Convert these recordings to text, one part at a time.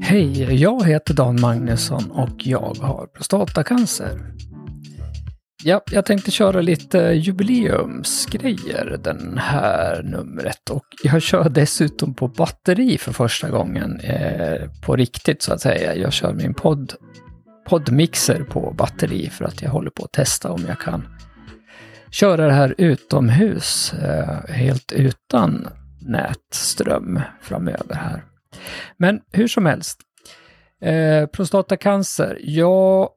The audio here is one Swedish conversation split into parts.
Hej, jag heter Dan Magnusson och jag har prostatacancer. Ja, jag tänkte köra lite jubileumsgrejer den här numret och jag kör dessutom på batteri för första gången eh, på riktigt så att säga. Jag kör min podd, poddmixer på batteri för att jag håller på att testa om jag kan köra det här utomhus eh, helt utan nätström framöver här. Men hur som helst. Eh, prostatacancer, ja,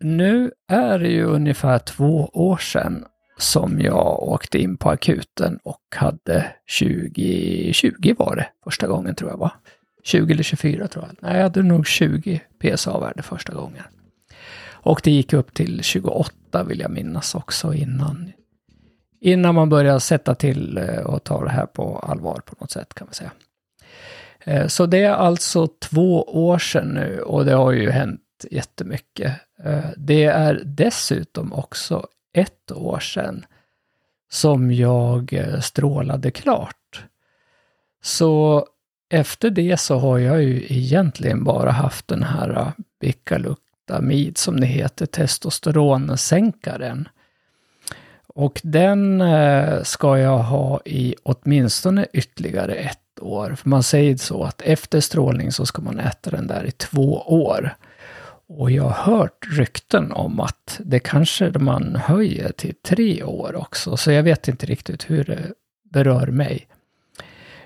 nu är det ju ungefär två år sedan som jag åkte in på akuten och hade 20, 20 var det första gången tror jag va? 20 eller 24 tror jag. Nej, jag hade nog 20 PSA-värde första gången. Och det gick upp till 28 vill jag minnas också innan, innan man började sätta till eh, och ta det här på allvar på något sätt kan man säga. Eh, så det är alltså två år sedan nu och det har ju hänt jättemycket. Eh, det är dessutom också ett år sedan som jag strålade klart. Så efter det så har jag ju egentligen bara haft den här äh, Bicalutamid som det heter, testosteronsänkaren. Och den äh, ska jag ha i åtminstone ytterligare ett år. För man säger så att efter strålning så ska man äta den där i två år. Och jag har hört rykten om att det kanske man höjer till tre år också, så jag vet inte riktigt hur det berör mig.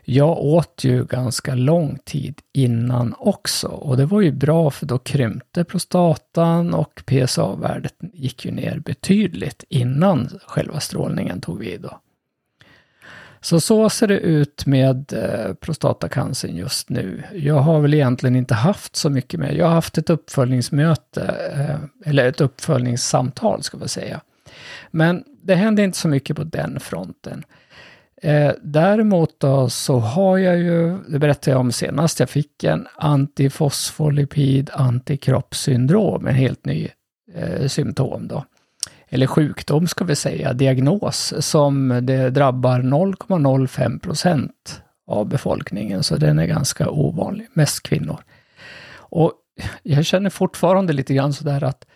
Jag åt ju ganska lång tid innan också och det var ju bra för då krympte prostatan och PSA-värdet gick ju ner betydligt innan själva strålningen tog vid. Då. Så så ser det ut med eh, prostatacancern just nu. Jag har väl egentligen inte haft så mycket med. Jag har haft ett uppföljningsmöte, eh, eller ett uppföljningssamtal ska vi säga. Men det händer inte så mycket på den fronten. Eh, däremot då så har jag ju, det berättade jag om senast, jag fick en antifosfolipid antikroppssyndrom, en helt ny eh, symptom då eller sjukdom ska vi säga, diagnos, som det drabbar 0,05 procent av befolkningen, så den är ganska ovanlig, mest kvinnor. Och jag känner fortfarande lite grann sådär att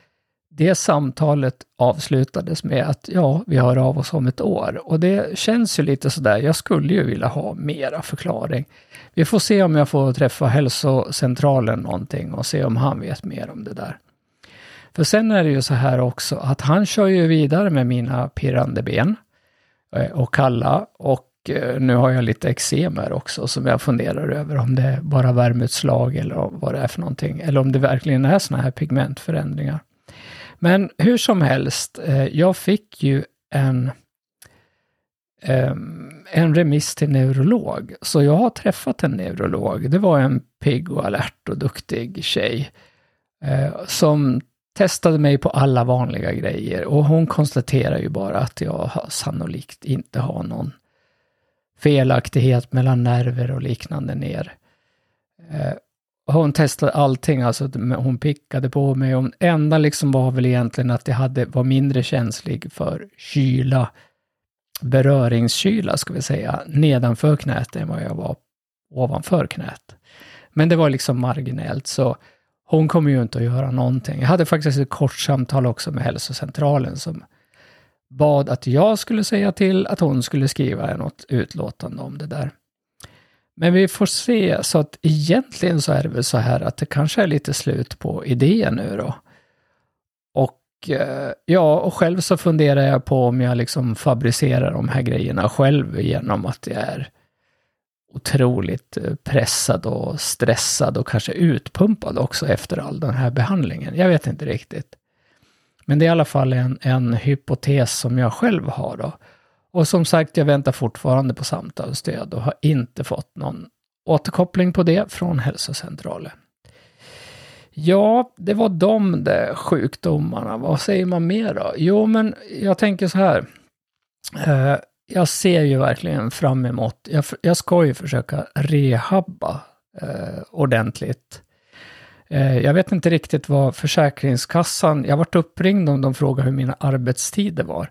det samtalet avslutades med att ja, vi hör av oss om ett år. Och det känns ju lite sådär, jag skulle ju vilja ha mera förklaring. Vi får se om jag får träffa hälsocentralen någonting och se om han vet mer om det där. För sen är det ju så här också att han kör ju vidare med mina pirrande ben eh, och kalla och eh, nu har jag lite eksem här också som jag funderar över om det är bara värmeutslag eller vad det är för någonting. Eller om det verkligen är sådana här pigmentförändringar. Men hur som helst, eh, jag fick ju en, ehm, en remiss till neurolog. Så jag har träffat en neurolog. Det var en pigg och alert och duktig tjej eh, som testade mig på alla vanliga grejer och hon konstaterar ju bara att jag sannolikt inte har någon felaktighet mellan nerver och liknande ner. Eh, hon testade allting, alltså hon pickade på mig. Och enda liksom var väl egentligen att jag hade, var mindre känslig för kyla, beröringskyla ska vi säga, nedanför knät än vad jag var ovanför knät. Men det var liksom marginellt, så hon kommer ju inte att göra någonting. Jag hade faktiskt ett kort samtal också med hälsocentralen som bad att jag skulle säga till att hon skulle skriva något utlåtande om det där. Men vi får se, så att egentligen så är det väl så här att det kanske är lite slut på idén nu då. Och eh, ja, och själv så funderar jag på om jag liksom fabricerar de här grejerna själv genom att jag är otroligt eh, pressad och stressad och kanske utpumpad också efter all den här behandlingen. Jag vet inte riktigt. Men det är i alla fall en, en hypotes som jag själv har då. Och som sagt, jag väntar fortfarande på samtalsstöd och har inte fått någon återkoppling på det från hälsocentralen. Ja, det var de där sjukdomarna. Vad säger man mer då? Jo, men jag tänker så här. Eh, jag ser ju verkligen fram emot, jag, jag ska ju försöka rehabba eh, ordentligt. Eh, jag vet inte riktigt vad Försäkringskassan, jag varit uppringd om de frågade hur mina arbetstider var.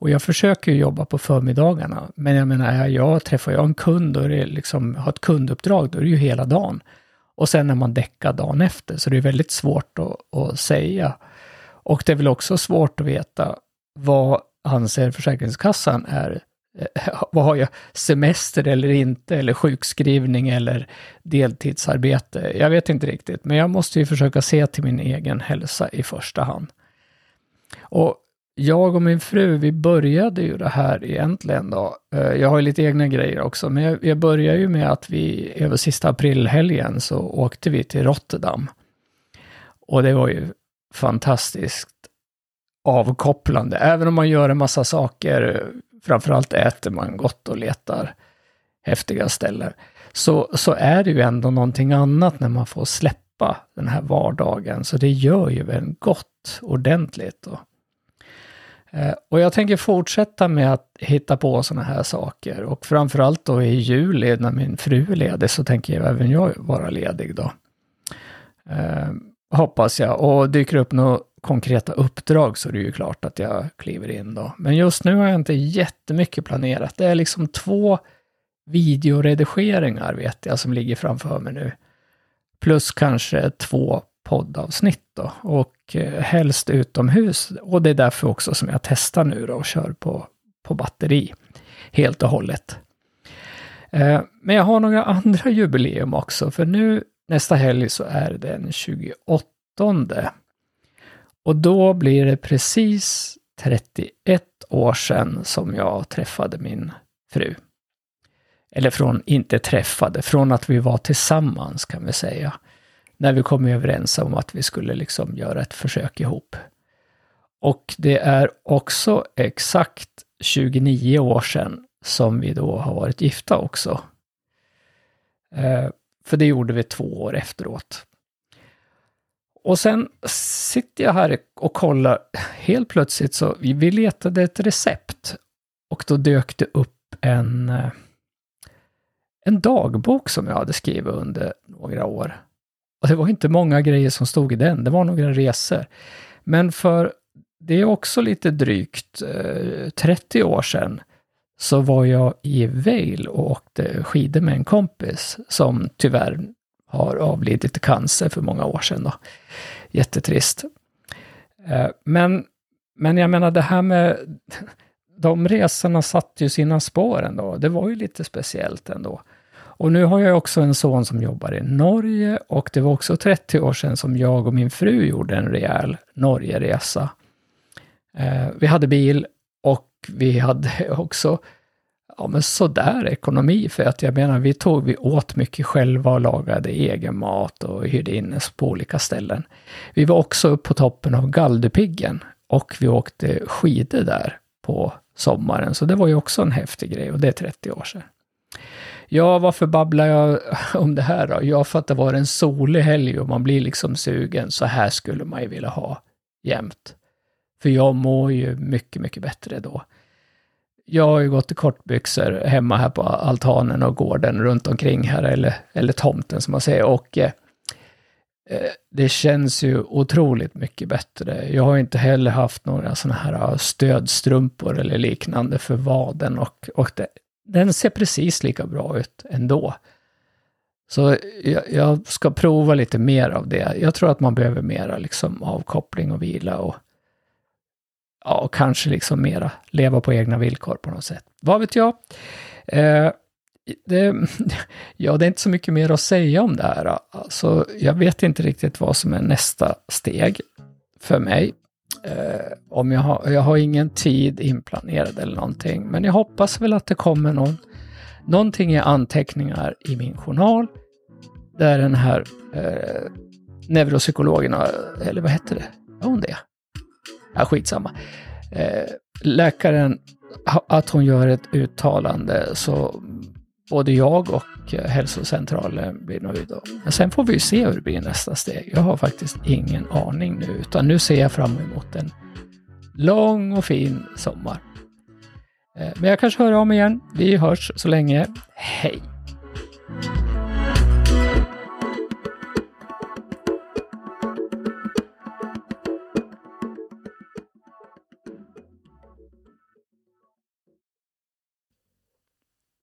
Och jag försöker ju jobba på förmiddagarna, men jag menar, jag träffar jag en kund och det liksom, har ett kunduppdrag, då är det ju hela dagen. Och sen när man däckar dagen efter, så det är väldigt svårt att, att säga. Och det är väl också svårt att veta vad anser Försäkringskassan är vad har jag, semester eller inte, eller sjukskrivning eller deltidsarbete. Jag vet inte riktigt, men jag måste ju försöka se till min egen hälsa i första hand. Och jag och min fru, vi började ju det här egentligen då. Eh, jag har ju lite egna grejer också, men jag, jag började ju med att vi över sista aprilhelgen så åkte vi till Rotterdam. Och det var ju fantastiskt avkopplande, även om man gör en massa saker framförallt äter man gott och letar häftiga ställen, så, så är det ju ändå någonting annat när man får släppa den här vardagen. Så det gör ju väl gott ordentligt. Då. Eh, och jag tänker fortsätta med att hitta på sådana här saker. Och framförallt då i juli när min fru är ledig så tänker jag även jag vara ledig då. Eh, hoppas jag. Och dyker upp några konkreta uppdrag så är det ju klart att jag kliver in då. Men just nu har jag inte jättemycket planerat. Det är liksom två videoredigeringar vet jag som ligger framför mig nu. Plus kanske två poddavsnitt då. Och och eh, helst utomhus. Och det är därför också som jag testar nu då och kör på, på batteri. Helt och hållet. Eh, men jag har några andra jubileum också. För nu nästa helg så är det den 28 och då blir det precis 31 år sedan som jag träffade min fru. Eller från, inte träffade, från att vi var tillsammans kan vi säga. När vi kom överens om att vi skulle liksom göra ett försök ihop. Och det är också exakt 29 år sedan som vi då har varit gifta också. Eh, för det gjorde vi två år efteråt. Och sen sitter jag här och kollar, helt plötsligt så, vi letade ett recept och då dök det upp en, eh, en dagbok som jag hade skrivit under några år. Och det var inte många grejer som stod i den, det var några resor. Men för, det är också lite drygt eh, 30 år sedan, så var jag i Vail och åkte skidor med en kompis som tyvärr har avlidit i cancer för många år sedan. Då. Jättetrist. Eh, men, men jag menar det här med de resorna satte ju sina spår ändå. Det var ju lite speciellt ändå. Och nu har jag också en son som jobbar i Norge och det var också 30 år sedan som jag och min fru gjorde en rejäl Norgeresa. Eh, vi hade bil och vi hade också ja, men sådär ekonomi. För att jag menar, vi tog, vi åt mycket själva och lagade egen mat och hyrde in oss på olika ställen. Vi var också upp på toppen av Galdhöpiggen och vi åkte skidor där på sommaren. Så det var ju också en häftig grej och det är 30 år sedan. Ja, varför babblar jag om det här då? Ja, för att det var en solig helg och man blir liksom sugen. Så här skulle man ju vilja ha jämt. För jag mår ju mycket, mycket bättre då jag har ju gått i kortbyxor hemma här på altanen och gården runt omkring här, eller, eller tomten som man säger. Och eh, eh det känns ju otroligt mycket bättre. Jag har inte heller haft några sådana här stödstrumpor eller liknande för vaden och, och det, den ser precis lika bra ut ändå. Så jag, jag, ska prova lite mer av det. Jag tror att man behöver mera liksom avkoppling och vila och ja, kanske liksom mera leva på egna villkor på något sätt. Vad vet jag? Eh, det, ja, det är inte så mycket mer att säga om det här. Alltså, jag vet inte riktigt vad som är nästa steg för mig. Eh, om jag, har, jag har ingen tid inplanerad eller någonting, men jag hoppas väl att det kommer någon, någonting i anteckningar i min journal där den här eh, neuropsykologen, eller vad heter det? Var hon det? Ja, skitsamma. Eh, läkaren, att hon gör ett uttalande så både jag och eh, hälsocentralen eh, blir nöjda. Men sen får vi ju se hur det blir nästa steg. Jag har faktiskt ingen aning nu, utan nu ser jag fram emot en lång och fin sommar. Eh, men jag kanske hör av mig igen. Vi hörs så länge. Hej!